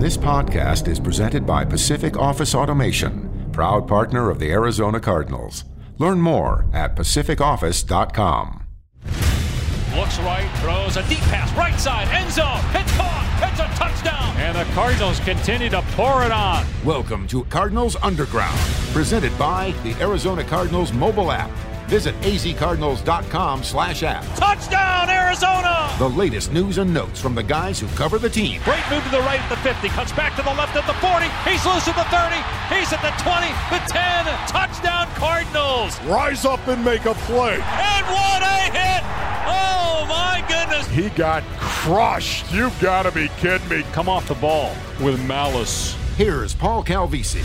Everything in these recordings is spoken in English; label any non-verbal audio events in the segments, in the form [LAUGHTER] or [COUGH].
This podcast is presented by Pacific Office Automation, proud partner of the Arizona Cardinals. Learn more at pacificoffice.com. Looks right, throws a deep pass, right side, end zone. It's caught. It's a touchdown. And the Cardinals continue to pour it on. Welcome to Cardinals Underground, presented by the Arizona Cardinals mobile app. Visit azcardinals.com slash app. Touchdown, Arizona! The latest news and notes from the guys who cover the team. Great move to the right at the 50, cuts back to the left at the 40. He's loose at the 30. He's at the 20, the 10. Touchdown, Cardinals! Rise up and make a play. And what a hit! Oh, my goodness. He got crushed. You've got to be kidding me. Come off the ball with malice. Here's Paul Calvisi.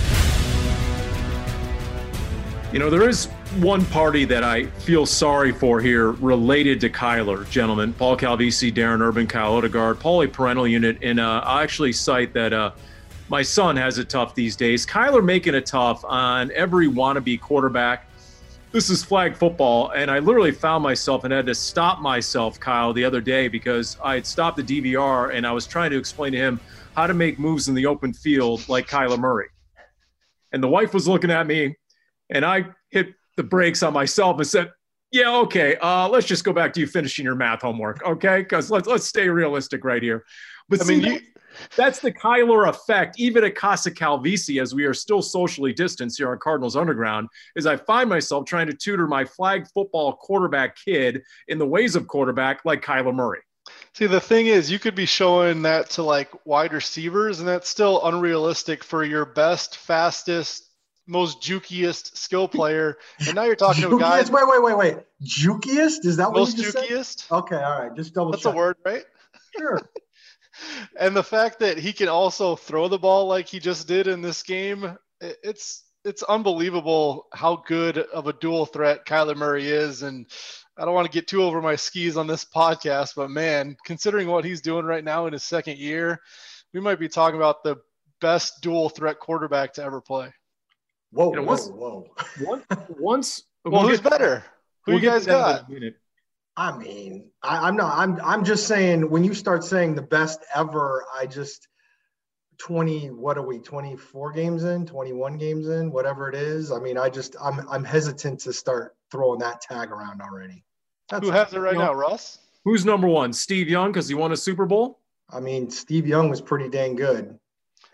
You know, there is one party that I feel sorry for here related to Kyler, gentlemen. Paul Calvisi, Darren Urban, Kyle Odegard, Paulie parental unit. And uh, I actually cite that uh, my son has it tough these days. Kyler making it tough on every wannabe quarterback. This is flag football. And I literally found myself and had to stop myself, Kyle, the other day because I had stopped the DVR and I was trying to explain to him how to make moves in the open field like Kyler Murray. And the wife was looking at me and I hit the brakes on myself and said, "Yeah, okay, uh, let's just go back to you finishing your math homework, okay? Because let's let's stay realistic right here." But I see, mean, you, that's the Kyler effect, even at Casa Calvisi, as we are still socially distanced here on Cardinals Underground, is I find myself trying to tutor my flag football quarterback kid in the ways of quarterback like Kyler Murray. See, the thing is, you could be showing that to like wide receivers, and that's still unrealistic for your best, fastest, most jukiest skill player, and now you're talking to a guy. Wait, wait, wait, wait. Jukiest? Is that what most you just jukiest? Said? Okay, all right. Just double. That's check. a word, right? Sure. [LAUGHS] and the fact that he can also throw the ball like he just did in this game, it's it's unbelievable how good of a dual threat Kyler Murray is, and. I don't want to get too over my skis on this podcast, but man, considering what he's doing right now in his second year, we might be talking about the best dual threat quarterback to ever play. Whoa, you know, once, whoa, whoa. once, well, we'll who's get, better? Who we'll you guys got? I mean, I, am not. I'm. I'm just saying. When you start saying the best ever, I just 20. What are we? 24 games in? 21 games in? Whatever it is. I mean, I just. I'm. I'm hesitant to start throwing that tag around already. That's Who has it right you know, now, Russ? Who's number one? Steve Young because he won a Super Bowl. I mean, Steve Young was pretty dang good.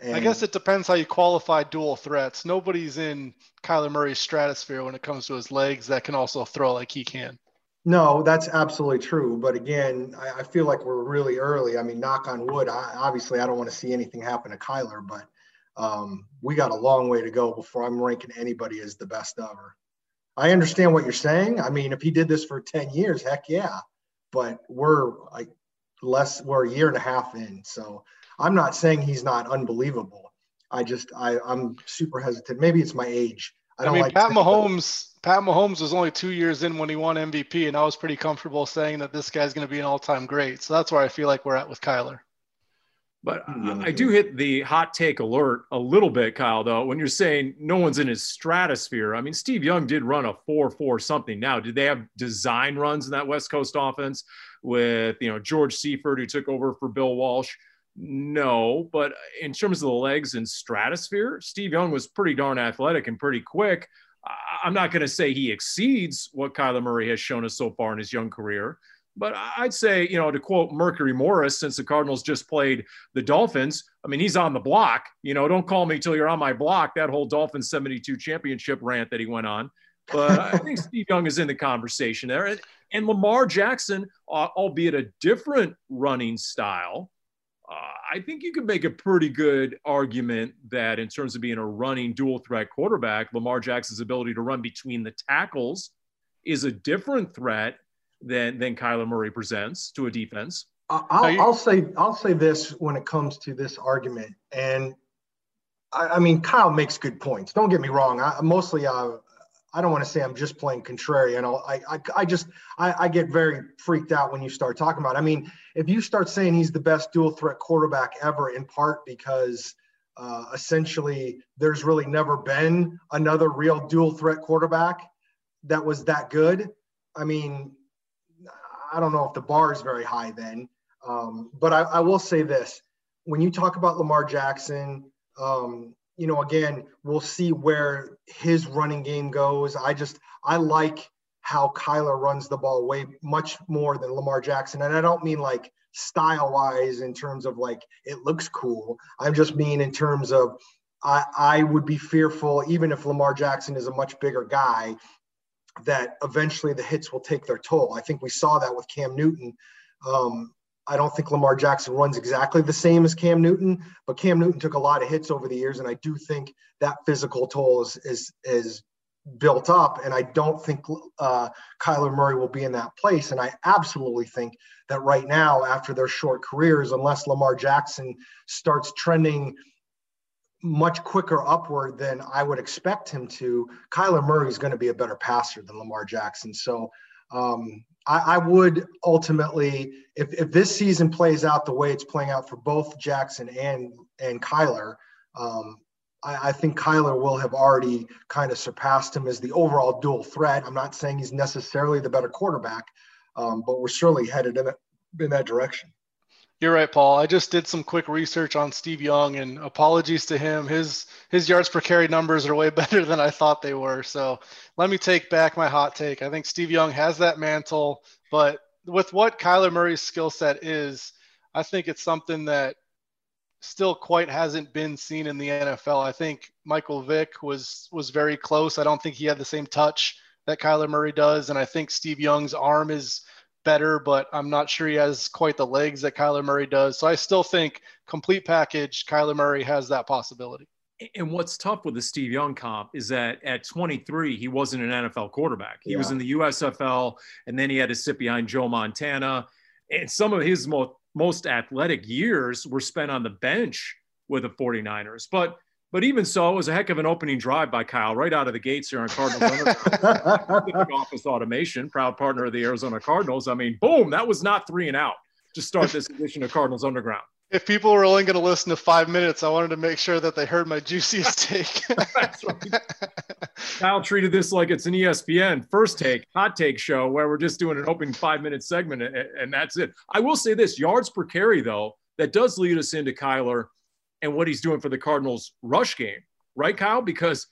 And I guess it depends how you qualify dual threats. Nobody's in Kyler Murray's stratosphere when it comes to his legs that can also throw like he can. No, that's absolutely true. But again, I, I feel like we're really early. I mean, knock on wood. I, obviously, I don't want to see anything happen to Kyler, but um, we got a long way to go before I'm ranking anybody as the best ever. I understand what you're saying. I mean, if he did this for 10 years, heck yeah. But we're like less, we're a year and a half in. So I'm not saying he's not unbelievable. I just I I'm super hesitant. Maybe it's my age. I, I mean, like Pat Mahomes. Pat Mahomes was only two years in when he won MVP, and I was pretty comfortable saying that this guy's going to be an all-time great. So that's where I feel like we're at with Kyler. But mm-hmm. I do hit the hot take alert a little bit, Kyle, though, when you're saying no one's in his stratosphere. I mean, Steve Young did run a 4 4 something now. Did they have design runs in that West Coast offense with, you know, George Seifert, who took over for Bill Walsh? No, but in terms of the legs and stratosphere, Steve Young was pretty darn athletic and pretty quick. I'm not going to say he exceeds what Kyler Murray has shown us so far in his young career, but I'd say, you know, to quote Mercury Morris, since the Cardinals just played the Dolphins, I mean, he's on the block. You know, don't call me till you're on my block. That whole Dolphins 72 championship rant that he went on. But I [LAUGHS] think Steve Young is in the conversation there. And, and Lamar Jackson, uh, albeit a different running style, I think you could make a pretty good argument that in terms of being a running dual threat quarterback, Lamar Jackson's ability to run between the tackles is a different threat than than Kyler Murray presents to a defense. I'll, you- I'll say I'll say this when it comes to this argument, and I, I mean Kyle makes good points. Don't get me wrong. I mostly uh, I don't want to say I'm just playing contrarian. I, I, I just, I, I, get very freaked out when you start talking about. It. I mean, if you start saying he's the best dual threat quarterback ever, in part because uh, essentially there's really never been another real dual threat quarterback that was that good. I mean, I don't know if the bar is very high then, um, but I, I will say this: when you talk about Lamar Jackson, um, you know, again, we'll see where his running game goes. I just I like how Kyler runs the ball way much more than Lamar Jackson, and I don't mean like style wise in terms of like it looks cool. I just mean in terms of I, I would be fearful, even if Lamar Jackson is a much bigger guy, that eventually the hits will take their toll. I think we saw that with Cam Newton. Um, I don't think Lamar Jackson runs exactly the same as Cam Newton, but Cam Newton took a lot of hits over the years, and I do think that physical toll is is is built up. And I don't think uh, Kyler Murray will be in that place. And I absolutely think that right now, after their short careers, unless Lamar Jackson starts trending much quicker upward than I would expect him to, Kyler Murray is going to be a better passer than Lamar Jackson. So um, I, I, would ultimately, if, if this season plays out the way it's playing out for both Jackson and and Kyler, um, I, I, think Kyler will have already kind of surpassed him as the overall dual threat. I'm not saying he's necessarily the better quarterback, um, but we're surely headed in, in that direction. You're right, Paul. I just did some quick research on Steve Young, and apologies to him. His his yards per carry numbers are way [LAUGHS] better than I thought they were. So let me take back my hot take. I think Steve Young has that mantle, but with what Kyler Murray's skill set is, I think it's something that still quite hasn't been seen in the NFL. I think Michael Vick was was very close. I don't think he had the same touch that Kyler Murray does, and I think Steve Young's arm is better, but I'm not sure he has quite the legs that Kyler Murray does. So I still think complete package, Kyler Murray has that possibility. And what's tough with the Steve Young comp is that at 23, he wasn't an NFL quarterback. He yeah. was in the USFL, and then he had to sit behind Joe Montana. And some of his most, most athletic years were spent on the bench with the 49ers. But – but even so, it was a heck of an opening drive by Kyle right out of the gates here on Cardinals [LAUGHS] Underground. Office Automation, proud partner of the Arizona Cardinals. I mean, boom, that was not three and out to start this edition of Cardinals Underground. If people were only going to listen to five minutes, I wanted to make sure that they heard my juiciest [LAUGHS] take. Right. Kyle treated this like it's an ESPN first take, hot take show where we're just doing an open five minute segment and, and that's it. I will say this yards per carry, though, that does lead us into Kyler and what he's doing for the Cardinals rush game, right, Kyle? Because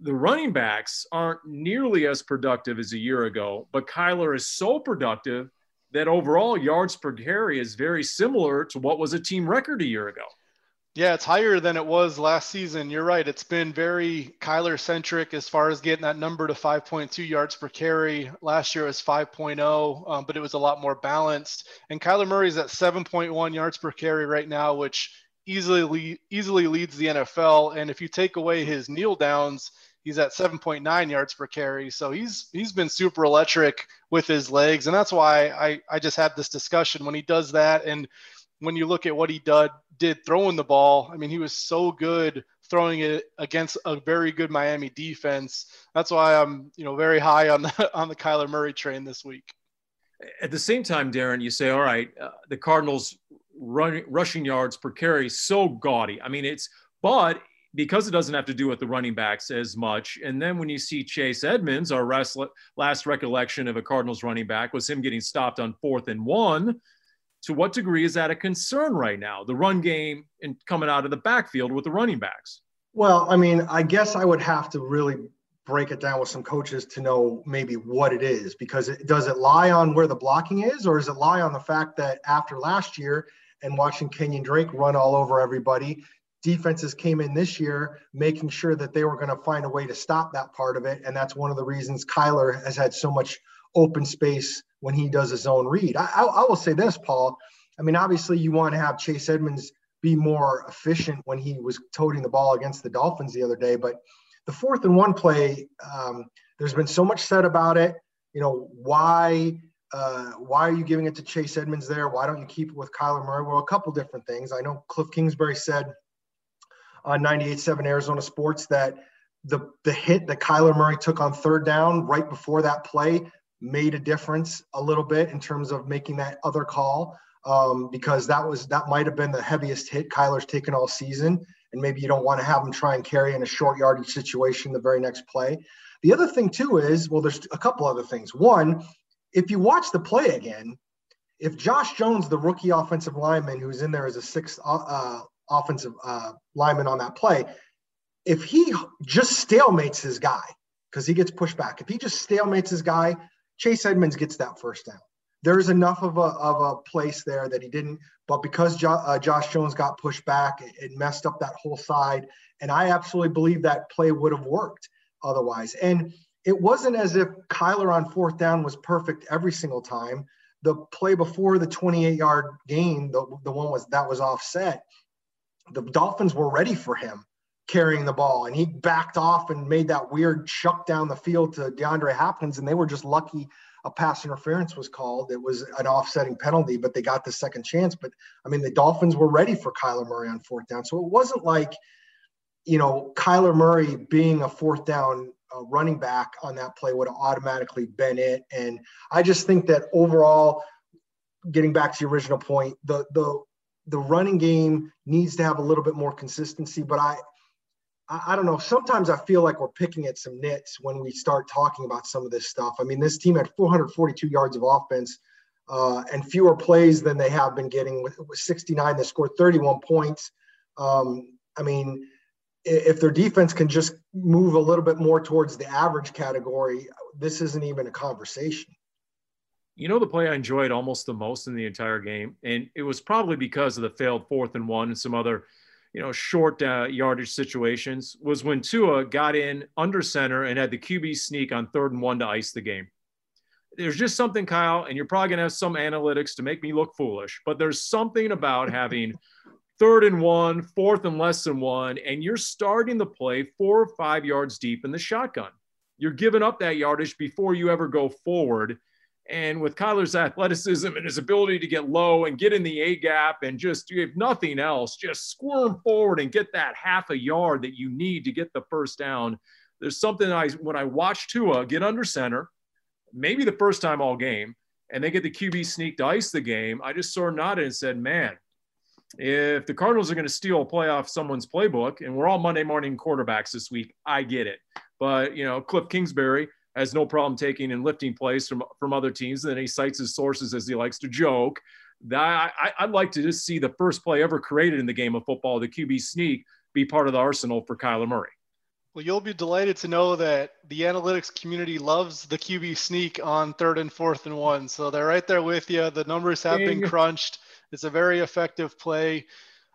the running backs aren't nearly as productive as a year ago, but Kyler is so productive that overall yards per carry is very similar to what was a team record a year ago. Yeah, it's higher than it was last season. You're right. It's been very Kyler centric as far as getting that number to 5.2 yards per carry. Last year it was 5.0, um, but it was a lot more balanced. And Kyler Murray's at 7.1 yards per carry right now, which easily easily leads the NFL. And if you take away his kneel downs, he's at 7.9 yards per carry. So he's he's been super electric with his legs, and that's why I I just had this discussion when he does that. And when you look at what he did did throwing the ball, I mean he was so good throwing it against a very good Miami defense. That's why I'm you know very high on the [LAUGHS] on the Kyler Murray train this week. At the same time, Darren, you say, all right, uh, the Cardinals run, rushing yards per carry so gaudy. I mean, it's but because it doesn't have to do with the running backs as much. And then when you see Chase Edmonds, our last, last recollection of a Cardinals running back was him getting stopped on fourth and one. To what degree is that a concern right now? The run game and coming out of the backfield with the running backs. Well, I mean, I guess I would have to really break it down with some coaches to know maybe what it is because it, does it lie on where the blocking is or does it lie on the fact that after last year and watching Kenyan Drake run all over everybody. Defenses came in this year making sure that they were going to find a way to stop that part of it. And that's one of the reasons Kyler has had so much open space when he does his own read. I, I, I will say this, Paul. I mean, obviously, you want to have Chase Edmonds be more efficient when he was toting the ball against the Dolphins the other day. But the fourth and one play, um, there's been so much said about it. You know, why uh, why are you giving it to Chase Edmonds there? Why don't you keep it with Kyler Murray? Well, a couple different things. I know Cliff Kingsbury said on 98.7 Arizona Sports that the the hit that Kyler Murray took on third down right before that play made a difference a little bit in terms of making that other call um, because that was that might have been the heaviest hit Kyler's taken all season, and maybe you don't want to have him try and carry in a short yardage situation the very next play. The other thing too is well, there's a couple other things. One, if you watch the play again, if Josh Jones, the rookie offensive lineman who's in there as a sixth uh, uh, offensive uh, lineman on that play, if he just stalemates his guy because he gets pushed back, if he just stalemates his guy, Chase Edmonds gets that first down. There's enough of a, of a place there that he didn't, but because jo- uh, Josh Jones got pushed back, it, it messed up that whole side. And I absolutely believe that play would have worked otherwise. And it wasn't as if Kyler on fourth down was perfect every single time the play before the 28 yard gain, the, the one was that was offset, the Dolphins were ready for him carrying the ball and he backed off and made that weird chuck down the field to DeAndre Hopkins and they were just lucky a pass interference was called. It was an offsetting penalty, but they got the second chance. But I mean, the Dolphins were ready for Kyler Murray on fourth down. So it wasn't like, you know, Kyler Murray being a fourth down uh, running back on that play would have automatically been it. And I just think that overall, getting back to the original point, the the the running game needs to have a little bit more consistency. But I, I don't know. Sometimes I feel like we're picking at some nits when we start talking about some of this stuff. I mean, this team had 442 yards of offense uh, and fewer plays than they have been getting. With, with 69, they scored 31 points. Um, I mean, if their defense can just move a little bit more towards the average category, this isn't even a conversation. You know, the play I enjoyed almost the most in the entire game, and it was probably because of the failed fourth and one and some other, you know, short uh, yardage situations, was when Tua got in under center and had the QB sneak on third and one to ice the game. There's just something, Kyle, and you're probably going to have some analytics to make me look foolish, but there's something about [LAUGHS] having third and one, fourth and less than one, and you're starting the play four or five yards deep in the shotgun. You're giving up that yardage before you ever go forward. And with Kyler's athleticism and his ability to get low and get in the A gap and just, if nothing else, just squirm forward and get that half a yard that you need to get the first down. There's something I, when I watch Tua get under center, maybe the first time all game, and they get the QB sneak to ice the game, I just sort of nodded and said, man, if the Cardinals are going to steal a play off someone's playbook, and we're all Monday morning quarterbacks this week, I get it. But you know, Cliff Kingsbury has no problem taking and lifting plays from from other teams, and then he cites his sources as he likes to joke. That I, would like to just see the first play ever created in the game of football, the QB sneak, be part of the arsenal for Kyler Murray. Well, you'll be delighted to know that the analytics community loves the QB sneak on third and fourth and one. So they're right there with you. The numbers have been crunched. It's a very effective play.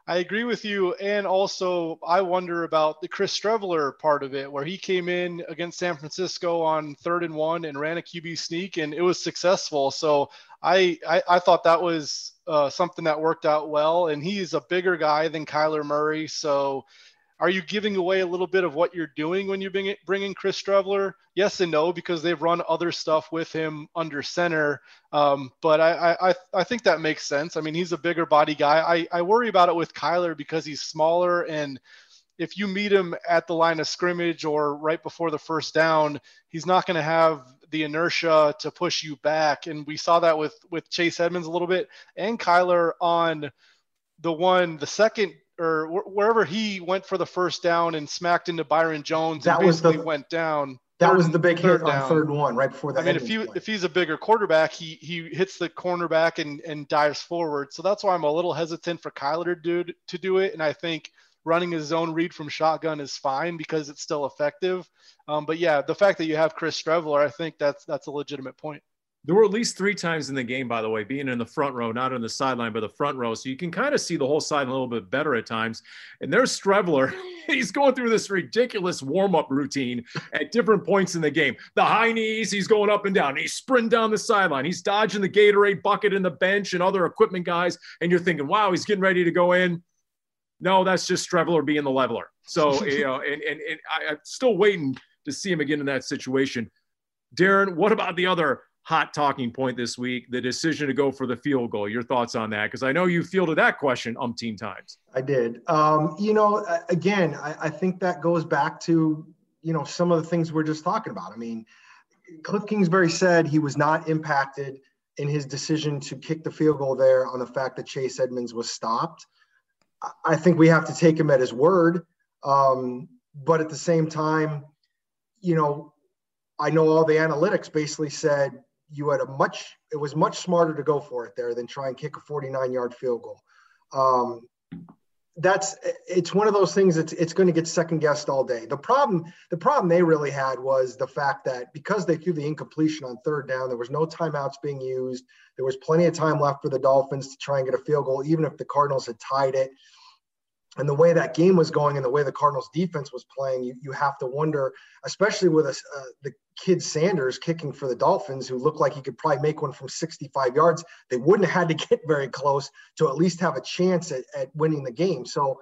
I agree with you. And also, I wonder about the Chris Streveler part of it, where he came in against San Francisco on third and one and ran a QB sneak, and it was successful. So I, I, I thought that was uh, something that worked out well. And he's a bigger guy than Kyler Murray. So are you giving away a little bit of what you're doing when you bring, bring in Chris Streveler? Yes and no, because they've run other stuff with him under center. Um, but I, I, I think that makes sense. I mean, he's a bigger body guy. I, I worry about it with Kyler because he's smaller and if you meet him at the line of scrimmage or right before the first down, he's not going to have the inertia to push you back. And we saw that with with Chase Edmonds a little bit and Kyler on the one, the second or wherever he went for the first down and smacked into Byron Jones that and basically the, went down. That was the big hit down. on third one right before that. I mean, if you if he's a bigger quarterback, he he hits the cornerback and and dives forward. So that's why I'm a little hesitant for Kyler to do to do it. And I think running his own read from shotgun is fine because it's still effective. Um, but yeah, the fact that you have Chris Streveler, I think that's that's a legitimate point. There were at least three times in the game, by the way, being in the front row, not on the sideline, but the front row. So you can kind of see the whole side a little bit better at times. And there's Streveler. [LAUGHS] he's going through this ridiculous warm up routine at different points in the game. The high knees, he's going up and down. He's sprinting down the sideline. He's dodging the Gatorade bucket in the bench and other equipment guys. And you're thinking, wow, he's getting ready to go in. No, that's just Streveler being the leveler. So, [LAUGHS] you know, and, and, and I, I'm still waiting to see him again in that situation. Darren, what about the other hot talking point this week the decision to go for the field goal. Your thoughts on that? Because I know you fielded that question umpteen times. I did. Um, you know, again, I, I, think that goes back to, you know, some of the things we're just talking about. I mean, Cliff Kingsbury said he was not impacted in his decision to kick the field goal there on the fact that Chase Edmonds was stopped. I think we have to take him at his word. Um, but at the same time, you know, I know all the analytics basically said you had a much it was much smarter to go for it there than try and kick a 49 yard field goal. Um, that's it's one of those things that's it's going to get second guessed all day. The problem the problem they really had was the fact that because they threw the incompletion on third down, there was no timeouts being used. There was plenty of time left for the Dolphins to try and get a field goal, even if the Cardinals had tied it and the way that game was going and the way the Cardinals defense was playing, you, you have to wonder, especially with a, uh, the kid Sanders kicking for the Dolphins, who looked like he could probably make one from 65 yards. They wouldn't have had to [LAUGHS] get very close to at least have a chance at, at winning the game. So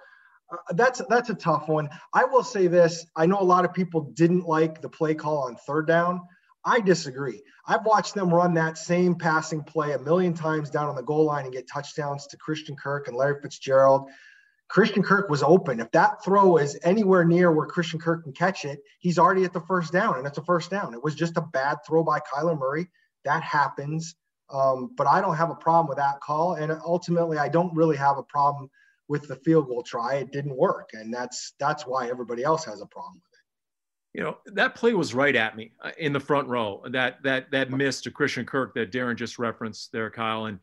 uh, that's that's a tough one. I will say this: I know a lot of people didn't like the play call on third down. I disagree. I've watched them run that same passing play a million times down on the goal line and get touchdowns to Christian Kirk and Larry Fitzgerald. Christian Kirk was open. If that throw is anywhere near where Christian Kirk can catch it, he's already at the first down, and it's a first down. It was just a bad throw by Kyler Murray. That happens. Um, but I don't have a problem with that call. And ultimately, I don't really have a problem with the field goal try. It didn't work. And that's that's why everybody else has a problem with it. You know, that play was right at me uh, in the front row. That that that miss to Christian Kirk that Darren just referenced there, Kyle. And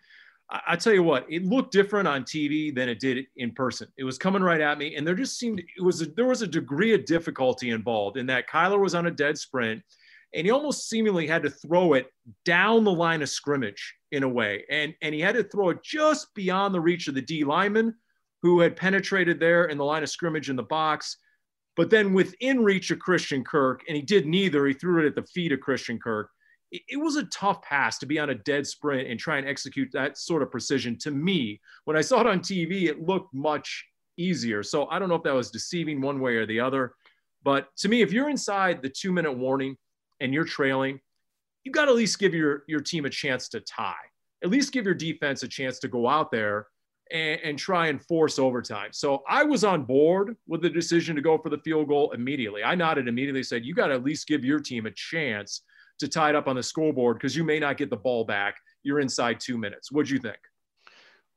I tell you what, it looked different on TV than it did in person. It was coming right at me, and there just seemed it was a, there was a degree of difficulty involved in that Kyler was on a dead sprint, and he almost seemingly had to throw it down the line of scrimmage in a way, and and he had to throw it just beyond the reach of the D lineman, who had penetrated there in the line of scrimmage in the box, but then within reach of Christian Kirk, and he did neither. He threw it at the feet of Christian Kirk it was a tough pass to be on a dead sprint and try and execute that sort of precision. To me, when I saw it on TV, it looked much easier. So I don't know if that was deceiving one way or the other. But to me, if you're inside the two minute warning and you're trailing, you got to at least give your, your team a chance to tie. At least give your defense a chance to go out there and, and, try and force overtime. So I was on board with the decision to go for the field goal immediately. I nodded immediately, said, You got to at least give your team a chance to tie it up on the scoreboard because you may not get the ball back. You're inside two minutes. What'd you think?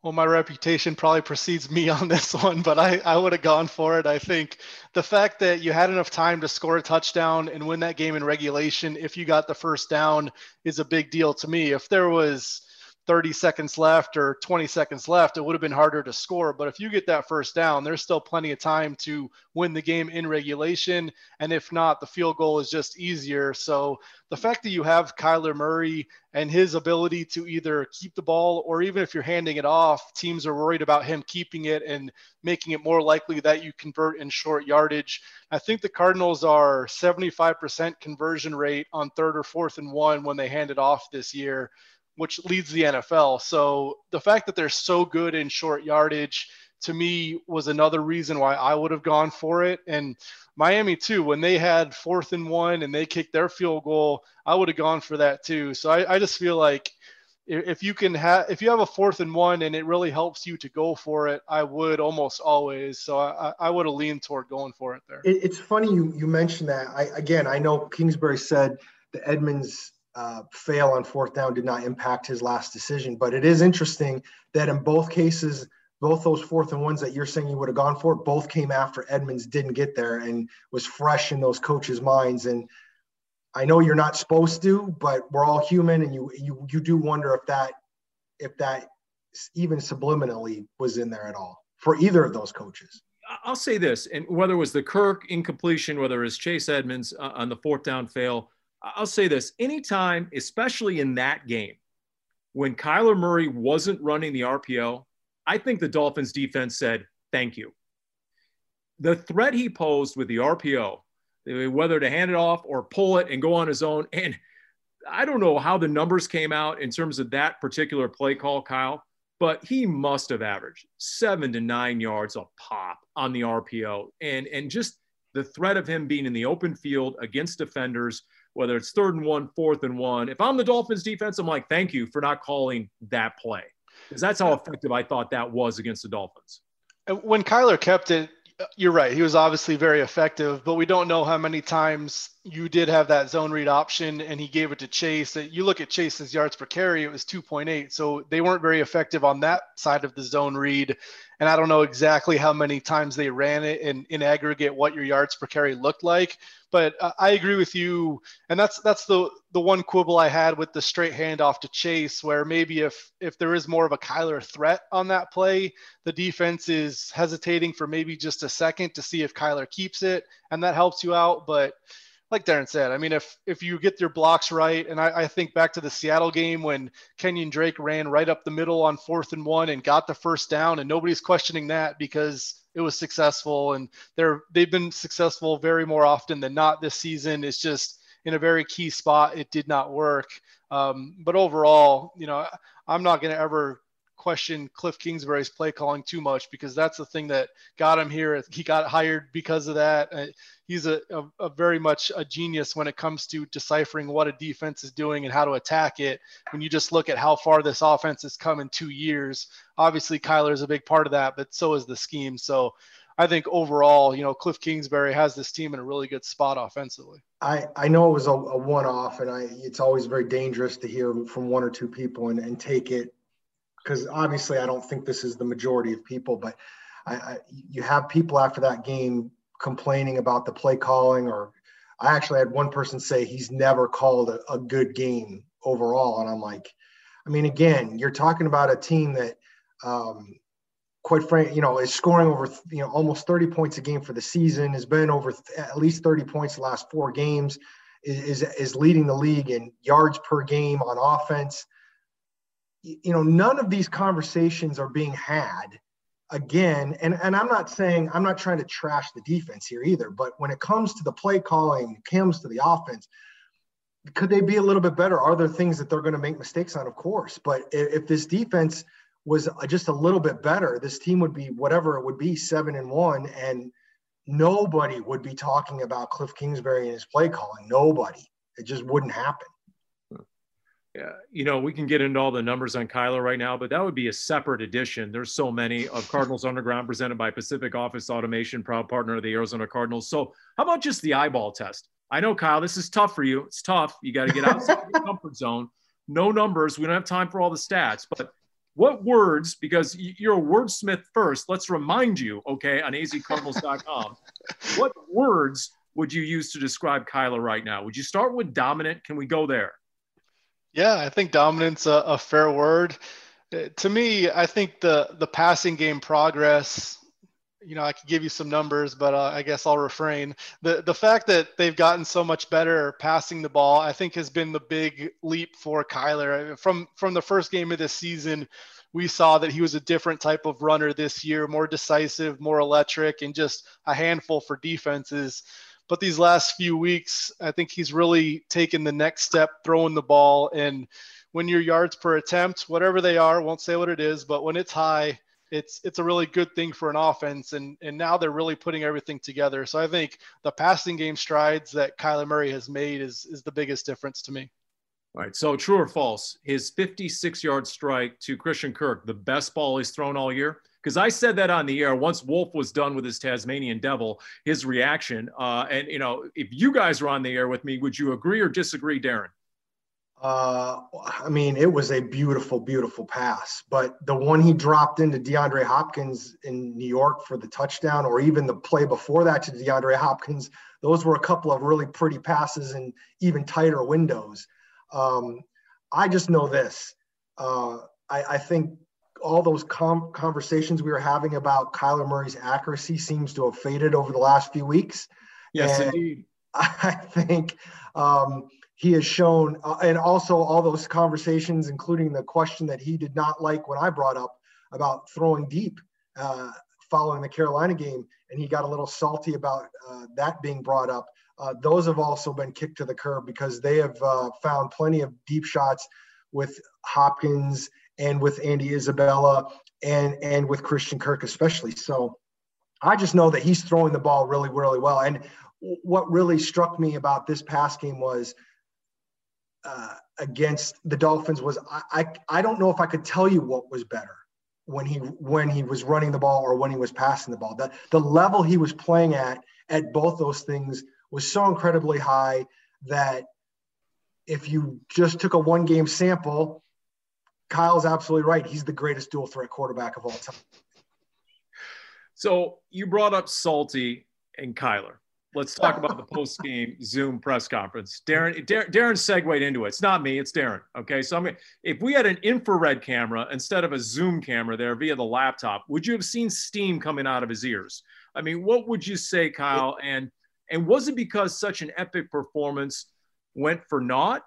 Well, my reputation probably precedes me on this [LAUGHS] one, but I, I would have gone for it. I think the fact that you had enough time to score a touchdown and win that game in regulation, if you got the first down, is a big deal to me. If there was 30 seconds left or 20 seconds left, it would have been harder to score. But if you get that first down, there's still plenty of time to win the game in regulation. And if not, the field goal is just easier. So the fact that you have Kyler Murray and his ability to either keep the ball or even if you're handing it off, teams are worried about him keeping it and making it more likely that you convert in short yardage. I think the Cardinals are 75% conversion rate on third or fourth and one when they hand it off this year which leads the NFL. So the fact that they're so good in short yardage to me was another reason why I would have gone for it. And Miami too, when they had fourth and one and they kicked their field goal, I would have gone for that too. So I, I just feel like if you can have if you have a fourth and one and it really helps you to go for it, I would almost always. So I, I would have leaned toward going for it there. It, it's funny you you mentioned that. I again I know Kingsbury said the Edmonds uh, fail on fourth down did not impact his last decision. But it is interesting that in both cases, both those fourth and ones that you're saying you would have gone for, both came after Edmonds didn't get there and was fresh in those coaches' minds. And I know you're not supposed to, but we're all human, and you you you do wonder if that if that even subliminally was in there at all for either of those coaches. I'll say this, and whether it was the Kirk incompletion, whether it was Chase Edmonds uh, on the fourth down fail, I'll say this anytime, especially in that game, when Kyler Murray wasn't running the RPO, I think the Dolphins defense said, thank you. The threat he posed with the RPO, whether to hand it off or pull it and go on his own, and I don't know how the numbers came out in terms of that particular play call, Kyle, but he must have averaged seven to nine yards a pop on the RPO. And, and just the threat of him being in the open field against defenders – whether it's third and one, fourth and one. If I'm the Dolphins defense, I'm like, thank you for not calling that play. Because that's how effective I thought that was against the Dolphins. When Kyler kept it, you're right. He was obviously very effective, but we don't know how many times you did have that zone read option and he gave it to Chase. You look at Chase's yards per carry, it was 2.8. So they weren't very effective on that side of the zone read. And I don't know exactly how many times they ran it and in aggregate what your yards per carry looked like. But uh, I agree with you. And that's that's the the one quibble I had with the straight handoff to Chase, where maybe if if there is more of a Kyler threat on that play, the defense is hesitating for maybe just a second to see if Kyler keeps it, and that helps you out. But like Darren said, I mean, if if you get your blocks right, and I, I, think back to the Seattle game when Kenyan Drake ran right up the middle on fourth and one and got the first down, and nobody's questioning that because it was successful, and they're they've been successful very more often than not this season. It's just in a very key spot, it did not work. Um, but overall, you know, I'm not going to ever question Cliff Kingsbury's play calling too much because that's the thing that got him here. He got hired because of that. Uh, he's a, a, a, very much a genius when it comes to deciphering what a defense is doing and how to attack it. When you just look at how far this offense has come in two years, obviously Kyler is a big part of that, but so is the scheme. So I think overall, you know, Cliff Kingsbury has this team in a really good spot offensively. I, I know it was a, a one-off and I, it's always very dangerous to hear from one or two people and, and take it because obviously I don't think this is the majority of people, but I, I, you have people after that game complaining about the play calling, or I actually had one person say he's never called a, a good game overall, and I'm like, I mean, again, you're talking about a team that, um, quite frankly, you know, is scoring over you know almost 30 points a game for the season, has been over at least 30 points the last four games, is is leading the league in yards per game on offense you know, none of these conversations are being had again. And, and I'm not saying, I'm not trying to trash the defense here either, but when it comes to the play calling, comes to the offense, could they be a little bit better? Are there things that they're going to make mistakes on? Of course. But if, if this defense was just a little bit better, this team would be whatever it would be, seven and one, and nobody would be talking about Cliff Kingsbury and his play calling. Nobody. It just wouldn't happen you know, we can get into all the numbers on Kyler right now, but that would be a separate edition. There's so many of [LAUGHS] Cardinals Underground presented by Pacific Office Automation, proud partner of the Arizona Cardinals. So, how about just the eyeball test? I know, Kyle, this is tough for you. It's tough. You got to get outside your [LAUGHS] comfort zone. No numbers. We don't have time for all the stats, but what words, because you're a wordsmith first, let's remind you, okay, on azcardinals.com, [LAUGHS] what words would you use to describe Kyler right now? Would you start with dominant? Can we go there? Yeah, I think dominance a, a fair word. Uh, to me, I think the the passing game progress. You know, I could give you some numbers, but uh, I guess I'll refrain. the The fact that they've gotten so much better passing the ball, I think, has been the big leap for Kyler. From from the first game of this season, we saw that he was a different type of runner this year, more decisive, more electric, and just a handful for defenses. But these last few weeks, I think he's really taken the next step throwing the ball. And when your yards per attempt, whatever they are, won't say what it is, but when it's high, it's it's a really good thing for an offense. And and now they're really putting everything together. So I think the passing game strides that Kyler Murray has made is is the biggest difference to me. All right. So true or false? His 56 yard strike to Christian Kirk, the best ball he's thrown all year because I said that on the air once Wolf was done with his Tasmanian Devil, his reaction. Uh, and you know, if you guys were on the air with me, would you agree or disagree, Darren? Uh, I mean, it was a beautiful, beautiful pass, but the one he dropped into DeAndre Hopkins in New York for the touchdown, or even the play before that to DeAndre Hopkins, those were a couple of really pretty passes and even tighter windows. Um, I just know this. Uh, I, I think all those com- conversations we were having about Kyler Murray's accuracy seems to have faded over the last few weeks. Yes, and indeed. [LAUGHS] I think um, he has shown, uh, and also all those conversations, including the question that he did not like when I brought up about throwing deep uh, following the Carolina game, and he got a little salty about uh, that being brought up. Uh, those have also been kicked to the curb because they have uh, found plenty of deep shots with Hopkins and with Andy Isabella and and with Christian Kirk especially. So I just know that he's throwing the ball really really well. And what really struck me about this pass game was uh, against the Dolphins was I, I I don't know if I could tell you what was better when he when he was running the ball or when he was passing the ball. The the level he was playing at at both those things was so incredibly high that if you just took a one game sample, Kyle's absolutely right. He's the greatest dual threat quarterback of all time. So you brought up Salty and Kyler. Let's talk about the post game [LAUGHS] Zoom press conference. Darren, Darren, Darren segued into it. It's not me, it's Darren. Okay. So I'm gonna, if we had an infrared camera instead of a Zoom camera there via the laptop, would you have seen steam coming out of his ears? I mean, what would you say, Kyle? And and was it because such an epic performance went for naught?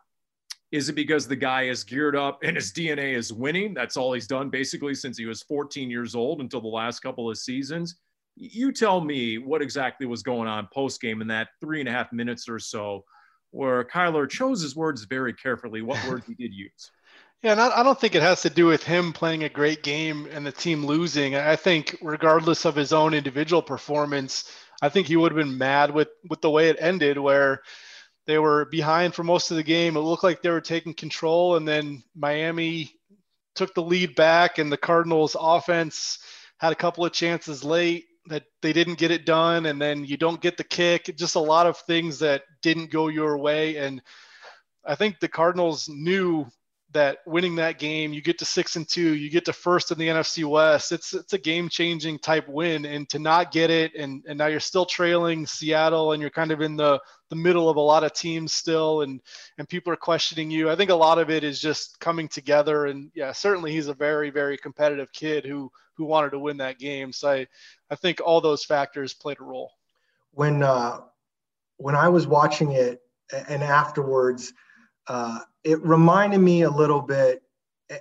Is it because the guy is geared up and his DNA is winning? That's all he's done basically since he was 14 years old until the last couple of seasons. You tell me what exactly was going on post game in that three and a half minutes or so, where Kyler chose his words very carefully, what words he did use. [LAUGHS] Yeah, and I don't think it has to do with him playing a great game and the team losing. I think, regardless of his own individual performance, I think he would have been mad with with the way it ended, where they were behind for most of the game. It looked like they were taking control, and then Miami took the lead back, and the Cardinals' offense had a couple of chances late that they didn't get it done, and then you don't get the kick. Just a lot of things that didn't go your way, and I think the Cardinals knew that winning that game, you get to six and two, you get to first in the NFC West. It's it's a game changing type win, and to not get it, and and now you're still trailing Seattle, and you're kind of in the the middle of a lot of teams still, and and people are questioning you. I think a lot of it is just coming together, and yeah, certainly he's a very very competitive kid who who wanted to win that game. So I I think all those factors played a role. When uh, when I was watching it, and afterwards uh, it reminded me a little bit,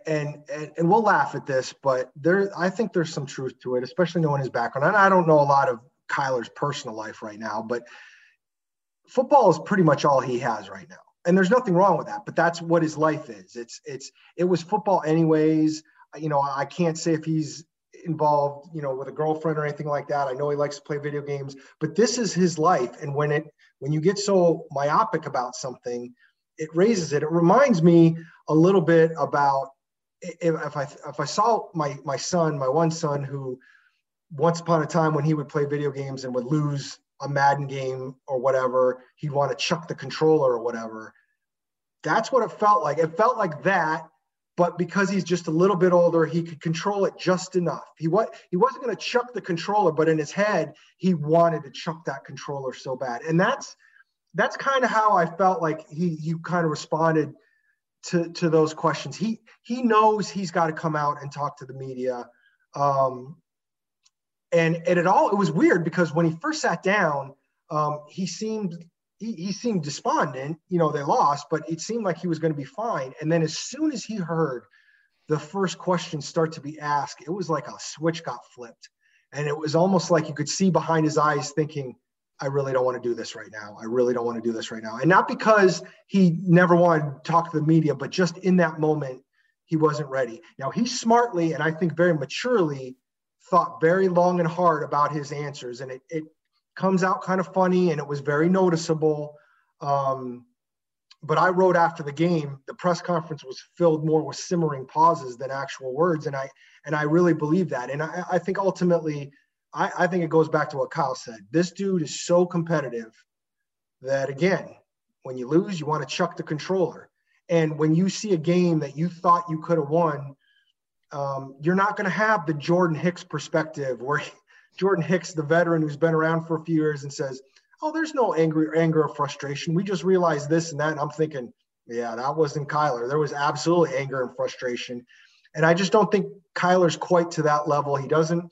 and, and and we'll laugh at this, but there I think there's some truth to it, especially knowing his background. And I don't know a lot of Kyler's personal life right now, but football is pretty much all he has right now. And there's nothing wrong with that, but that's what his life is. It's it's it was football anyways. You know, I can't say if he's involved, you know, with a girlfriend or anything like that. I know he likes to play video games, but this is his life. And when it when you get so myopic about something, it raises it. It reminds me a little bit about if, I if I saw my my son, my one son, who once upon a time when he would play video games and would lose a Madden game or whatever, he'd want to chuck the controller or whatever. That's what it felt like. It felt like that, but because he's just a little bit older, he could control it just enough. He what he wasn't going to chuck the controller, but in his head, he wanted to chuck that controller so bad. And that's that's kind of how I felt like he he kind of responded to to those questions. He he knows he's got to come out and talk to the media. Um, and and it all it was weird because when he first sat down, um, he seemed he, he seemed despondent. You know, they lost, but it seemed like he was going to be fine. And then as soon as he heard the first question start to be asked, it was like a switch got flipped, and it was almost like you could see behind his eyes thinking I really don't want to do this right now. I really don't want to do this right now. And not because he never wanted to talk to the media, but just in that moment, he wasn't ready. Now, he smartly and I think very maturely thought very long and hard about his answers. And it, it comes out kind of funny and it was very noticeable. Um, but I wrote after the game, the press conference was filled more with simmering pauses than actual words. And I, and I really believe that. And I, I think ultimately, I, I think it goes back to what Kyle said. This dude is so competitive that again, when you lose, you want to chuck the controller. And when you see a game that you thought you could have won, um, you're not going to have the Jordan Hicks perspective where [LAUGHS] Jordan Hicks, the veteran who's been around for a few years, and says, "Oh, there's no anger, anger or frustration. We just realized this and that." And I'm thinking, "Yeah, that wasn't Kyler. There was absolutely anger and frustration." And I just don't think Kyler's quite to that level. He doesn't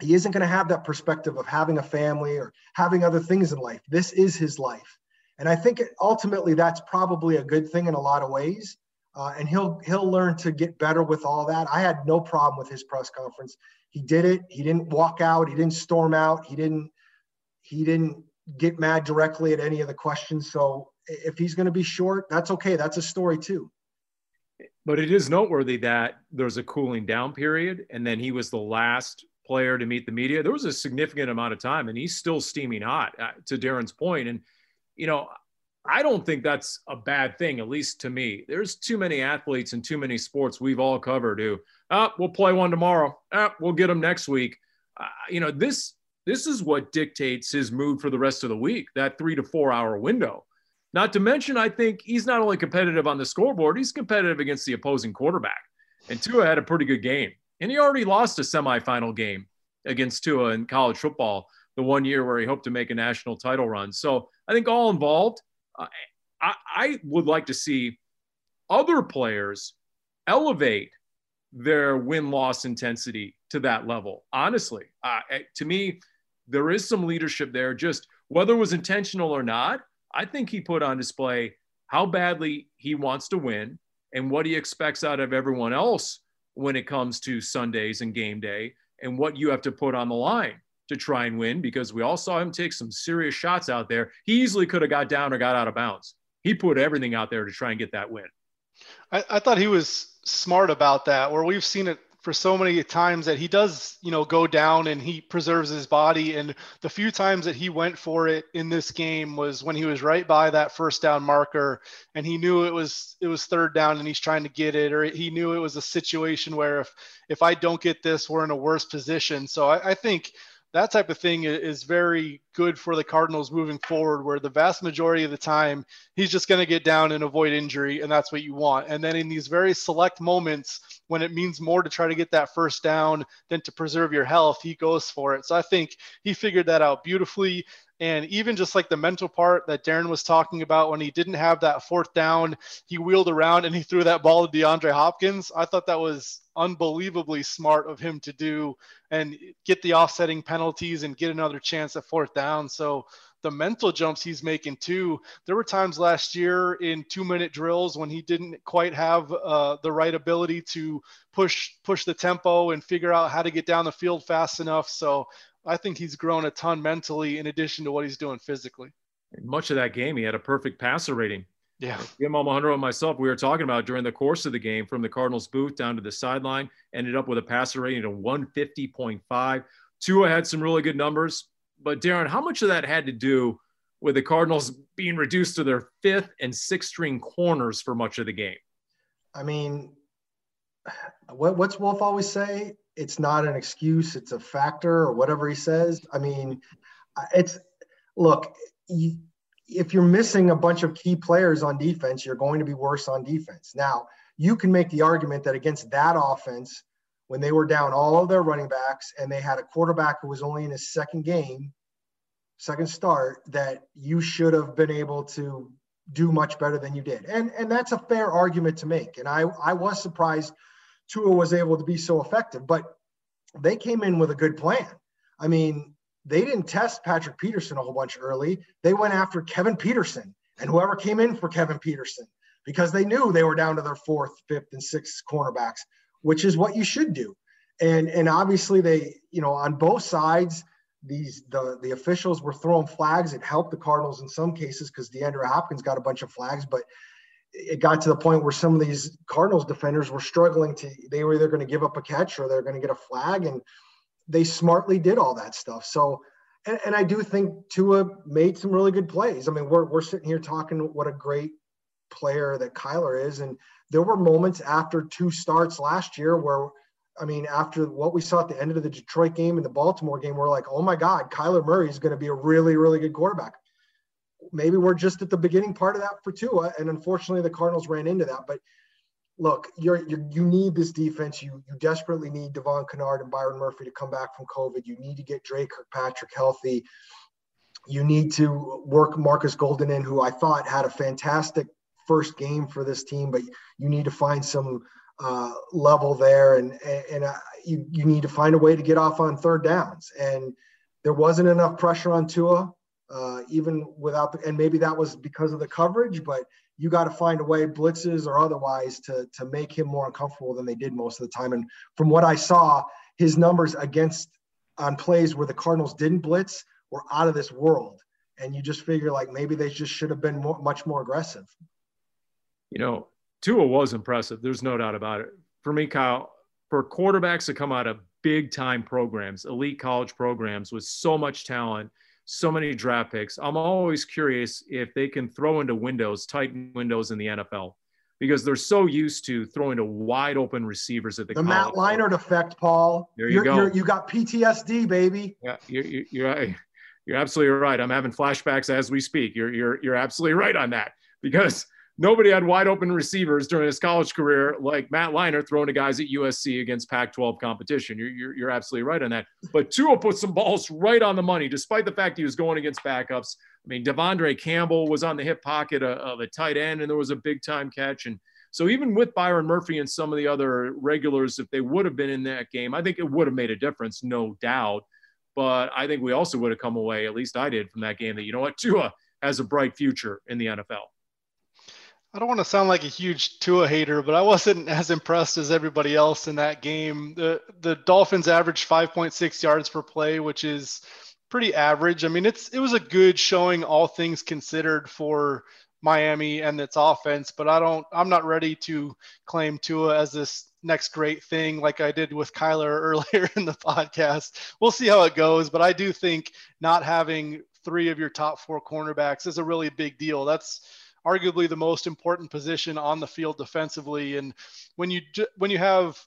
he isn't going to have that perspective of having a family or having other things in life. This is his life. And I think ultimately that's probably a good thing in a lot of ways. Uh, and he'll he'll learn to get better with all that. I had no problem with his press conference. He did it. He didn't walk out. He didn't storm out. He didn't he didn't get mad directly at any of the questions. So if he's going to be short, that's okay. That's a story too. But it is noteworthy that there's a cooling down period, and then he was the last player to meet the media. There was a significant amount of time, and he's still steaming hot. Uh, to Darren's point, and you know, I don't think that's a bad thing, at least to me. There's too many athletes and too many sports we've all covered who, ah, we'll play one tomorrow. Ah, we'll get them next week. Uh, you know, this this is what dictates his mood for the rest of the week, that three to four hour window. Not to mention, I think he's not only competitive on the scoreboard, he's competitive against the opposing quarterback. And Tua had a pretty good game. And he already lost a semifinal game against Tua in college football the one year where he hoped to make a national title run. So I think all involved, I, I would like to see other players elevate their win loss intensity to that level. Honestly, uh, to me, there is some leadership there. Just whether it was intentional or not, I think he put on display how badly he wants to win and what he expects out of everyone else when it comes to Sundays and game day and what you have to put on the line to try and win because we all saw him take some serious shots out there. He easily could have got down or got out of bounds. He put everything out there to try and get that win. I, I thought he was smart about that, where we've seen it for so many times that he does, you know, go down and he preserves his body. And the few times that he went for it in this game was when he was right by that first down marker and he knew it was it was third down and he's trying to get it, or he knew it was a situation where if if I don't get this, we're in a worse position. So I, I think that type of thing is very good for the Cardinals moving forward, where the vast majority of the time he's just going to get down and avoid injury, and that's what you want. And then in these very select moments when it means more to try to get that first down than to preserve your health, he goes for it. So I think he figured that out beautifully. And even just like the mental part that Darren was talking about when he didn't have that fourth down, he wheeled around and he threw that ball to DeAndre Hopkins. I thought that was unbelievably smart of him to do and get the offsetting penalties and get another chance at fourth down. So the mental jumps he's making too. There were times last year in two minute drills when he didn't quite have uh, the right ability to push push the tempo and figure out how to get down the field fast enough. So I think he's grown a ton mentally in addition to what he's doing physically. In much of that game, he had a perfect passer rating. Yeah. Jim Almohandro and myself, we were talking about during the course of the game from the Cardinals booth down to the sideline, ended up with a passer rating of 150.5. Tua had some really good numbers. But Darren, how much of that had to do with the Cardinals being reduced to their fifth and sixth string corners for much of the game? I mean, what, what's Wolf always say? it's not an excuse, it's a factor or whatever he says. I mean, it's look, you, if you're missing a bunch of key players on defense, you're going to be worse on defense. Now, you can make the argument that against that offense, when they were down all of their running backs and they had a quarterback who was only in his second game, second start, that you should have been able to do much better than you did. And and that's a fair argument to make. And I I was surprised Tua was able to be so effective. But they came in with a good plan. I mean, they didn't test Patrick Peterson a whole bunch early. They went after Kevin Peterson and whoever came in for Kevin Peterson because they knew they were down to their fourth, fifth, and sixth cornerbacks, which is what you should do. And and obviously they, you know, on both sides, these the the officials were throwing flags. It helped the Cardinals in some cases because DeAndre Hopkins got a bunch of flags, but it got to the point where some of these Cardinals defenders were struggling to, they were either going to give up a catch or they're going to get a flag. And they smartly did all that stuff. So, and, and I do think Tua made some really good plays. I mean, we're, we're sitting here talking what a great player that Kyler is. And there were moments after two starts last year where, I mean, after what we saw at the end of the Detroit game and the Baltimore game, we're like, oh my God, Kyler Murray is going to be a really, really good quarterback maybe we're just at the beginning part of that for Tua, and unfortunately the Cardinals ran into that. But look, you're, you're you need this defense. You you desperately need Devon Kennard and Byron Murphy to come back from COVID. You need to get Dre Kirkpatrick healthy. You need to work Marcus Golden in, who I thought had a fantastic first game for this team, but you need to find some uh, level there, and and uh, you you need to find a way to get off on third downs. And there wasn't enough pressure on Tua uh, even without the, and maybe that was because of the coverage, but you got to find a way, blitzes or otherwise, to to make him more uncomfortable than they did most of the time. And from what I saw, his numbers against on plays where the Cardinals didn't blitz were out of this world. And you just figure like maybe they just should have been more, much more aggressive. You know, Tua was impressive. There's no doubt about it. For me, Kyle, for quarterbacks to come out of big time programs, elite college programs with so much talent so many draft picks. I'm always curious if they can throw into windows, tight windows in the NFL. because they're so used to throwing to wide open receivers at the the Matt Leinart effect, Paul. There you you're, go. You're, you got PTSD, baby. Yeah, you're, you're, you're absolutely right. I'm having flashbacks as we speak. You're, you're, you're absolutely right on that because nobody had wide open receivers during his college career like Matt Leinart throwing to guys at USC against Pac 12 competition. You're, you're, you're absolutely right on that. But Tua put some balls right on the money, despite the fact he was going against backups. I mean, De'Vondre Campbell was on the hip pocket of a tight end, and there was a big time catch. And so, even with Byron Murphy and some of the other regulars, if they would have been in that game, I think it would have made a difference, no doubt. But I think we also would have come away, at least I did, from that game that, you know what, Tua has a bright future in the NFL. I don't want to sound like a huge Tua hater, but I wasn't [LAUGHS] as impressed as everybody else in that game. The the Dolphins averaged 5.6 yards per play, which is pretty average. I mean, it's it was a good showing all things considered for Miami and its offense, but I don't I'm not ready to claim Tua as this next great thing like I did with [LAUGHS] Kyler earlier in the podcast. We'll see how it goes, but I do think not having three of your top four cornerbacks is a really big deal. That's arguably the most important position on the field defensively. And when you when you have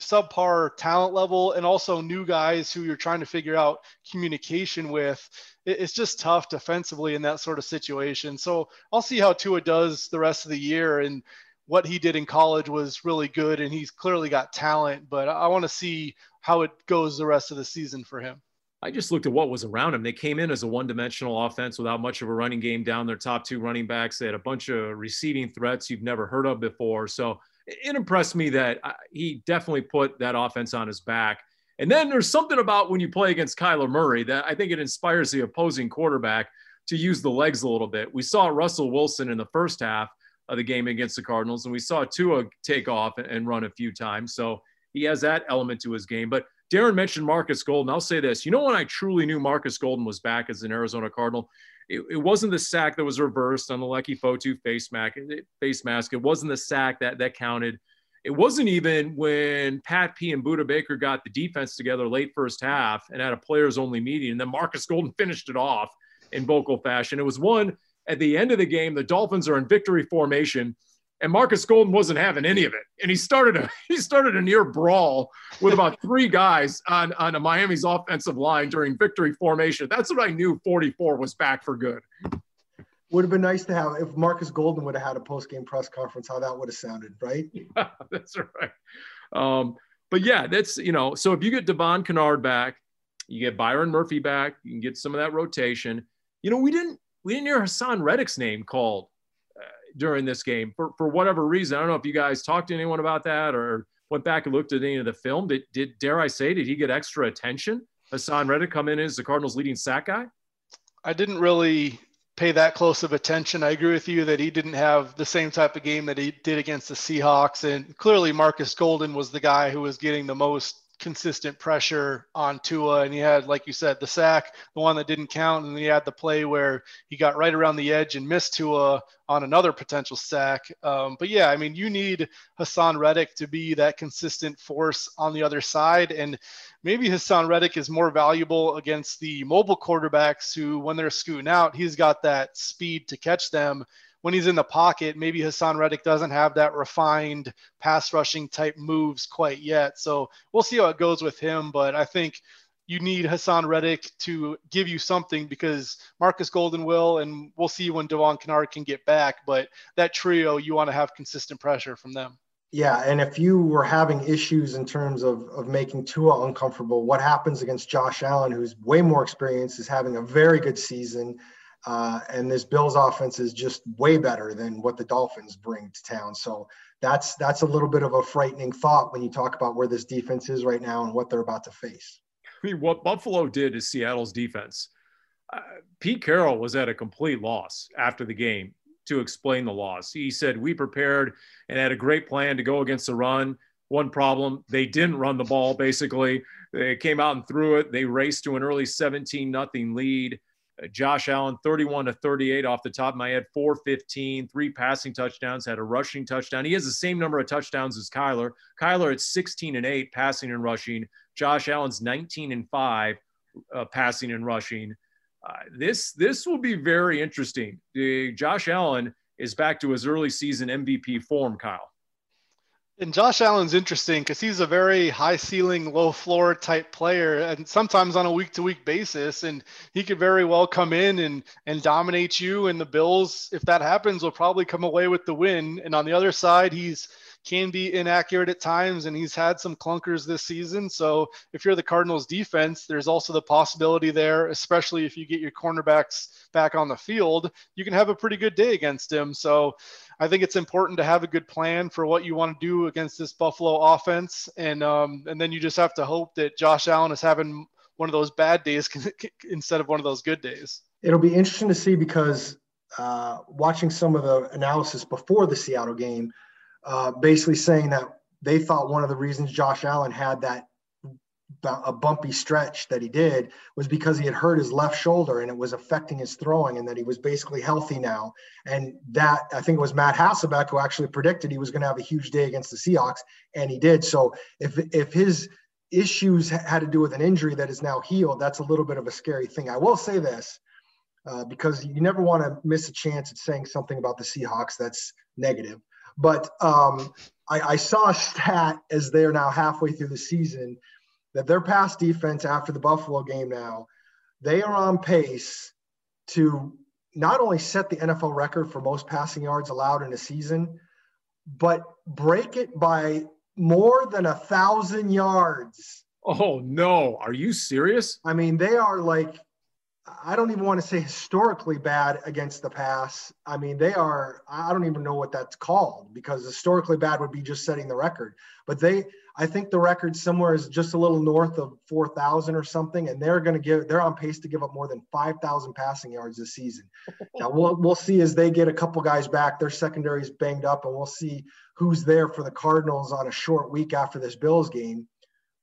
subpar talent level and also new guys who you're trying to figure out communication with, it's just tough defensively in that sort of situation. So I'll see how Tua does the rest of the year. And what he did in college was really good, and he's clearly got talent. But I want to see how it goes the rest of the season for him. I just looked at what was around him. They came in as a one dimensional offense without much of a running game down their top two running backs. They had a bunch of receiving threats you've never heard of before. So it impressed me that uh, he definitely put that offense on his back. And then there's something about when you play against Kyler Murray that I think it inspires the opposing quarterback to use the legs a little bit. We saw Russell Wilson in the first half of the game against the Cardinals, and we saw Tua take off and run a few times. So he has that element to his game. But Darren mentioned Marcus Golden. I'll say this. You know when I truly knew Marcus Golden was back as an Arizona Cardinal? It, it wasn't the sack that was reversed on the Leki Fotu face mask. Face mask. It wasn't the sack that that counted. It wasn't even when Pat P and Budda Baker got the defense together late first half and had a players only meeting, and then Marcus Golden [LAUGHS] finished it off in vocal fashion. It was one at the end of the game. The Dolphins are in victory formation and Marcus Golden wasn't having any of it. And he started a [LAUGHS] he started a near brawl with about [LAUGHS] three guys on on a Miami's offensive line during victory formation. That's what I knew 44 was back for good. Would have been nice to have if Marcus Golden would have had a post game press conference, how that would have sounded, right? [LAUGHS] Yeah, that's right. Um, but yeah, that's you know, so if you get Devon Kennard back, you get Byron Murphy back, you can get some of that rotation. You know, we didn't we didn't hear Haason Reddick's name called during this game for, for whatever reason. I don't know if you guys talked to anyone about that or went back and looked at any of the film. Did, did dare I say, did he get extra attention? Haason Reddick come in as the Cardinals' leading sack guy? I didn't really pay that close of attention. I agree with you that he didn't have the same type of game that he did against the Seahawks. And clearly, Marcus Golden was the guy who was getting the most consistent pressure on Tua. And he had, like you said, the sack, the one that didn't count. And he had the play where he got right around the edge and missed Tua on another potential sack. Um, but yeah, I mean, you need Haason Reddick to be that consistent force on the other side. And maybe Haason Reddick is more valuable against the mobile quarterbacks who, when they're scooting out, he's got that speed to catch them when he's in the pocket, maybe Haason Reddick doesn't have that refined pass rushing type moves quite yet. So we'll see how it goes with him. But I think you need Haason Reddick to give you something because Marcus Golden will, and we'll see when Devon Kennard can get back. But that trio, you want to have consistent pressure from them. Yeah, and if you were having issues in terms of, of making Tua uncomfortable, what happens against Josh Allen, who's way more experienced, is having a very good season. Uh, and this Bills offense is just way better than what the Dolphins bring to town. So that's that's a little bit of a frightening thought when you talk about where this defense is right now and what they're about to face. I mean, what Buffalo did is Seattle's defense. Uh, Pete Carroll was at a complete loss after the game to explain the loss. He said, We prepared and had a great plan to go against the run. One problem, they didn't run the ball, basically. They came out and threw it. They raced to an early 17 nothing lead. Uh, Josh Allen, 31 to 38 off the top of my head, 415, three passing touchdowns, had a rushing touchdown. He has the same number of touchdowns as Kyler. Kyler at 16 and 8 passing and rushing. Josh Allen's 19 and 5 uh, passing and rushing. Uh, this this will be very interesting. The, Josh Allen is back to his early season MVP form, Kyle. And Josh Allen's interesting because he's a very high ceiling, low floor type player, and sometimes on a week to week basis. And he could very well come in and and dominate you. And the Bills, if that happens, will probably come away with the win. And on the other side, he's can be inaccurate at times, and he's had some clunkers this season. So if you're the Cardinals defense, there's also the possibility there, especially if you get your cornerbacks back on the field, you can have a pretty good day against him. So I think it's important to have a good plan for what you want to do against this Buffalo offense, and um, and then you just have to hope that Josh Allen is having one of those bad days [LAUGHS] instead of one of those good days. It'll be interesting to see because uh, watching some of the analysis before the Seattle game, uh, basically saying that they thought one of the reasons Josh Allen had that a bumpy stretch that he did was because he had hurt his left shoulder and it was affecting his throwing and that he was basically healthy now. And that I think it was Matt Hasselbeck who actually predicted he was going to have a huge day against the Seahawks and he did. So if if his issues had to do with an injury that is now healed, that's a little bit of a scary thing. I will say this uh, because you never want to miss a chance at saying something about the Seahawks that's negative. But um, I, I saw a stat as they're now halfway through the season that their pass defense after the Buffalo game now, they are on pace to not only set the NFL record for most passing yards allowed in a season, but break it by more than a thousand yards. Oh no, are you serious? I mean, they are like I don't even want to say historically bad against the pass. I mean, they are, I don't even know what that's called because historically bad would be just setting the record. But they, I think the record somewhere is just a little north of 4,000 or something. And they're going to give, they're on pace to give up more than 5,000 passing yards this season. [LAUGHS] now we'll, we'll see as they get a couple guys back, their secondary is banged up and we'll see who's there for the Cardinals on a short week after this Bills game.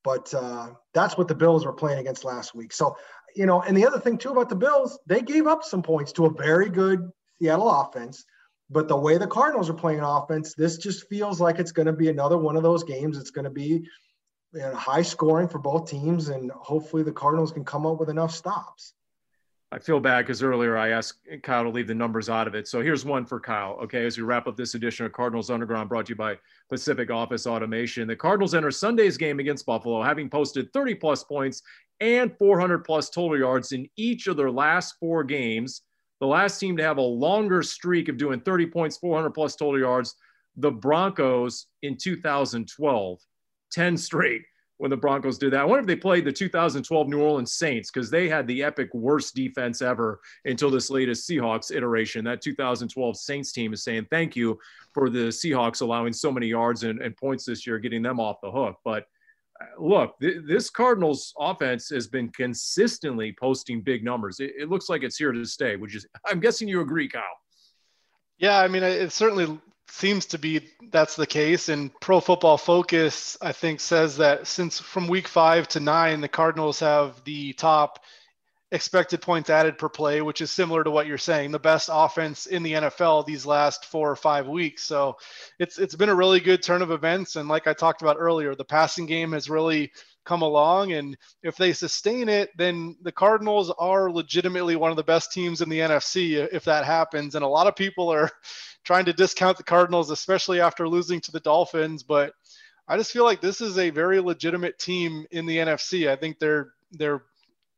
But uh, that's what the Bills were playing against last week. So you know, and the other thing too about the Bills, they gave up some points to a very good Seattle offense. But the way the Cardinals are playing offense, this just feels like it's going to be another one of those games. It's going to be you know, high scoring for both teams, and hopefully the Cardinals can come up with enough stops. I feel bad because earlier I asked Kyle to leave the numbers out of it. So here's one for Kyle. Okay, as we wrap up this edition of Cardinals Underground brought to you by Pacific Office Automation. The Cardinals enter Sunday's game against Buffalo, having posted 30 plus points and 400 plus total yards in each of their last four games. The last team to have a longer streak of doing 30 points, 400 plus total yards, the Broncos in 2012, 10 straight when the Broncos did that. I wonder if they played the 2012 New Orleans Saints because they had the epic worst defense ever until this latest Seahawks iteration. That 2012 Saints team is saying thank you for the Seahawks allowing so many yards and, and points this year, getting them off the hook. But look, th- this Cardinals offense has been consistently posting big numbers. It, it looks like it's here to stay, which is, [LAUGHS] I'm guessing you agree, Kyle. Yeah, I mean, it certainly seems to be that's the case. And Pro Football Focus, I think, says that since from week five to nine, the Cardinals have the top expected points added per play, which is similar to what you're saying, the best offense in the NFL these last four or five weeks. So it's it's been a really good turn of events. And like I talked about earlier, the passing game has really come along. And if they sustain it, then the Cardinals are legitimately one of the best teams in the NFC if that happens. And a lot of people are [LAUGHS] trying to discount the Cardinals, especially after losing to the Dolphins. But I just feel like this is a very legitimate team in the NFC. I think they're they're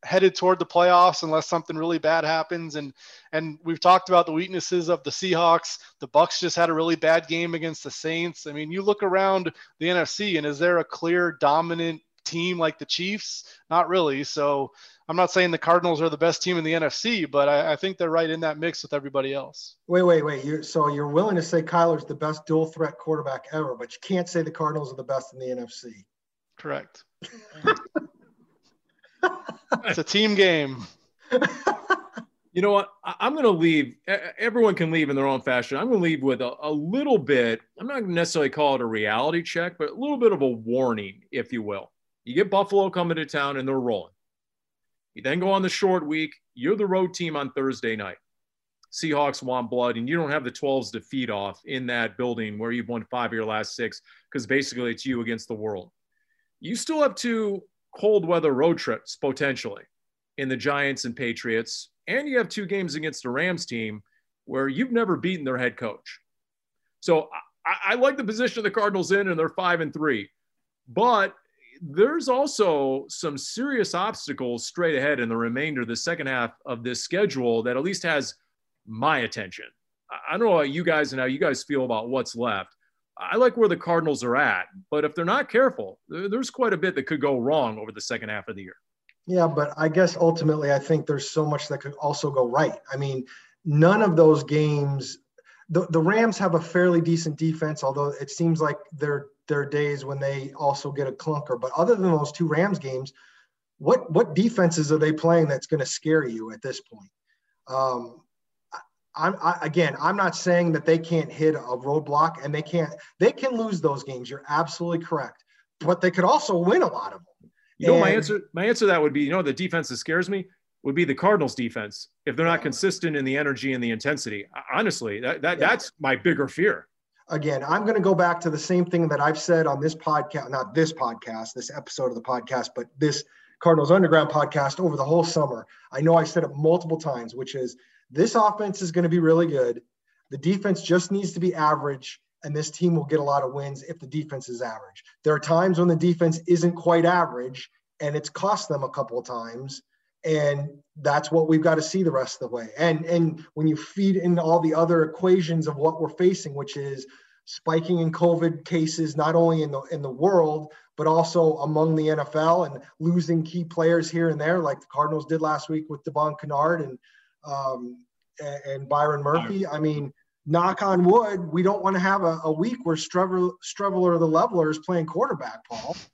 headed toward the playoffs unless something really bad happens and and we've talked about the weaknesses of the Seahawks the Bucks just had a really bad game against the Saints i mean you look around the NFC and is there a clear dominant team like the Chiefs not really so I'm not saying the Cardinals are the best team in the NFC, but I, I think they're right in that mix with everybody else. Wait, wait, wait. You're, so you're willing to say Kyler's the best dual threat quarterback ever, but you can't say the Cardinals are the best in the NFC. Correct. [LAUGHS] it's a team game. You know what? I'm going to leave. Everyone can leave in their own fashion. I'm going to leave with a, a little bit. I'm not going to necessarily call it a reality check, but a little bit of a warning, if you will. You get Buffalo coming to town and they're rolling. You then go on the short week. You're the road team on Thursday night. Seahawks want blood, and you don't have the 12s to feed off in that building where you've won five of your last six because basically it's you against the world. You still have two cold weather road trips potentially in the Giants and Patriots, and you have two games against the Rams team where you've never beaten their head coach. So I, I like the position the Cardinals in, and they're five and three. But there's also some serious obstacles straight ahead in the remainder the second half of this schedule that at least has my attention. I don't know how you guys and how you guys feel about what's left. I like where the Cardinals are at, but if they're not careful, there's quite a bit that could go wrong over the second half of the year. Yeah, but I guess ultimately, I think there's so much that could also go right. I mean, none of those games. The, the Rams have a fairly decent defense, although it seems like there are days when they also get a clunker. But other than those two Rams games, what what defenses are they playing that's going to scare you at this point? Um, I'm I, again, I'm not saying that they can't hit a roadblock and they can't. They can lose those games. You're absolutely correct, but they could also win a lot of them. You know, and, my answer my answer to that would be, you know, the defense that scares me would be the Cardinals defense if they're not consistent in the energy and the intensity. Honestly, that, that yeah. that's my bigger fear. Again, I'm going to go back to the same thing that I've said on this podcast, not this podcast, this episode of the podcast, but this Cardinals Underground podcast over the whole summer. I know I said it multiple times, which is this offense is going to be really good. The defense just needs to be average, and this team will get a lot of wins if the defense is average. There are times when the defense isn't quite average, and it's cost them a couple of times. And that's what we've got to see the rest of the way. And and when you feed in all the other equations of what we're facing, which is spiking in COVID cases, not only in the in the world, but also among the NFL and losing key players here and there, like the Cardinals did last week with Devon Kennard and um, and, and, Byron Murphy. I mean, knock on wood, we don't want to have a, a week where Streveler, the leveler is playing quarterback, Paul. [LAUGHS]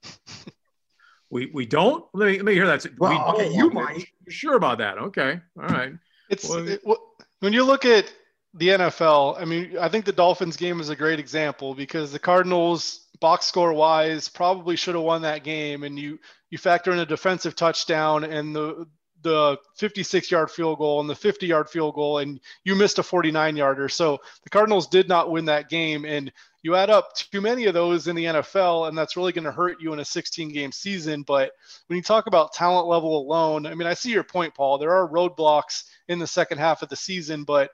We, we don't? Let me, let me hear that. Well, we, okay, you might. You're sure about that. Okay. All right. It's well, it, when you look at the NFL, I mean, I think the Dolphins game is a great example because the Cardinals box score wise probably should have won that game and you you factor in a defensive touchdown and the the 56 yard field goal and the 50 yard field goal and you missed a 49 yarder so the cardinals did not win that game and you add up too many of those in the nfl and that's really going to hurt you in a 16 game season but when you talk about talent level alone i mean i see your point paul there are roadblocks in the second half of the season but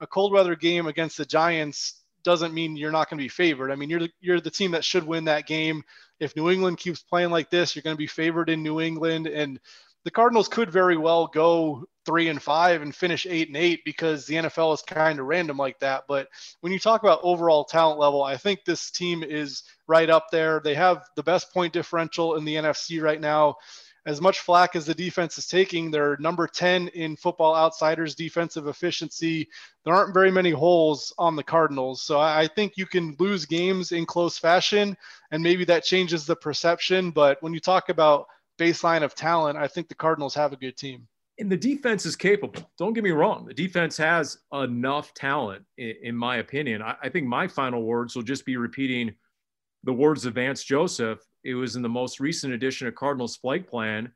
a cold weather game against the giants doesn't mean you're not going to be favored. I mean, you're you're the team that should win that game. If New England keeps playing like this, you're going to be favored in New England, and the Cardinals could very well go three and five and finish eight and eight because the NFL is kind of random like that. But when you talk about overall talent level, I think this team is right up there. They have the best point differential in the NFC right now. As much flack as the defense is taking, they're number 10 in football outsiders defensive efficiency. There aren't very many holes on the Cardinals. So I think you can lose games in close fashion, and maybe that changes the perception. But when you talk about baseline of talent, I think the Cardinals have a good team. And the defense is capable. Don't get me wrong. The defense has enough talent, in, in my opinion. I, I, think my final words will just be repeating the words of Vance Joseph. It was in the most recent edition of Cardinals Flight Plan.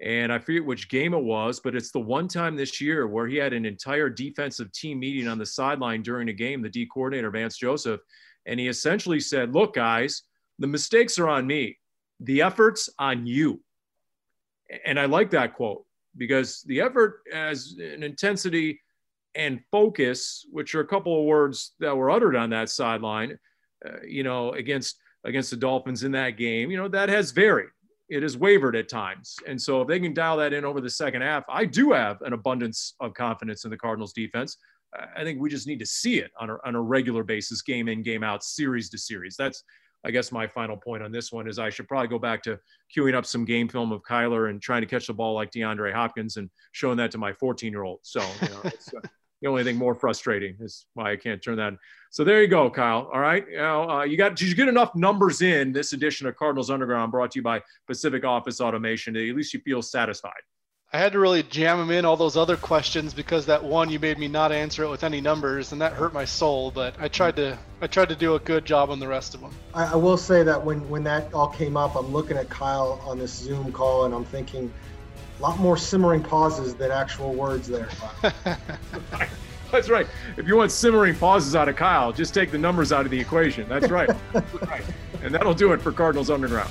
And I forget which game it was, but it's the one time this year where he had an entire defensive team meeting on the sideline during a game, the D coordinator, Vance Joseph. And he essentially said, Look, guys, the mistakes are on me, the effort's on you and I like that quote because the effort as an intensity and focus, which are a couple of words that were uttered on that sideline, uh, you know, against against the Dolphins in that game, you know, that has varied. It has wavered at times. And so if they can dial that in over the second half, I do have an abundance of confidence in the Cardinals defense. I think we just need to see it on a, on a regular basis, game in, game out, series to series. That's I guess my final point on this one is I should probably go back to queuing up some game film of Kyler and trying to catch the ball like DeAndre Hopkins and showing that to my 14 year old. So, you know, [LAUGHS] it's, uh, the only thing more frustrating is why I can't turn that. So there you go, Kyle. All right. You, uh, you got, did you get enough numbers in this edition of Cardinals Underground brought to you by Pacific Office Automation at least you feel satisfied? I had to really jam them in all those other questions because that one you made me not answer it with any numbers, and that hurt my soul. But I tried to I tried to do a good job on the rest of them. I, I will say that when when that all came up, I'm looking at Kyle on this Zoom call, and I'm thinking a lot more simmering pauses than actual words there. [LAUGHS] That's right. If you want simmering pauses out of Kyle, just take the numbers out of the equation. That's right. [LAUGHS] That's right. And that'll do it for Cardinals Underground.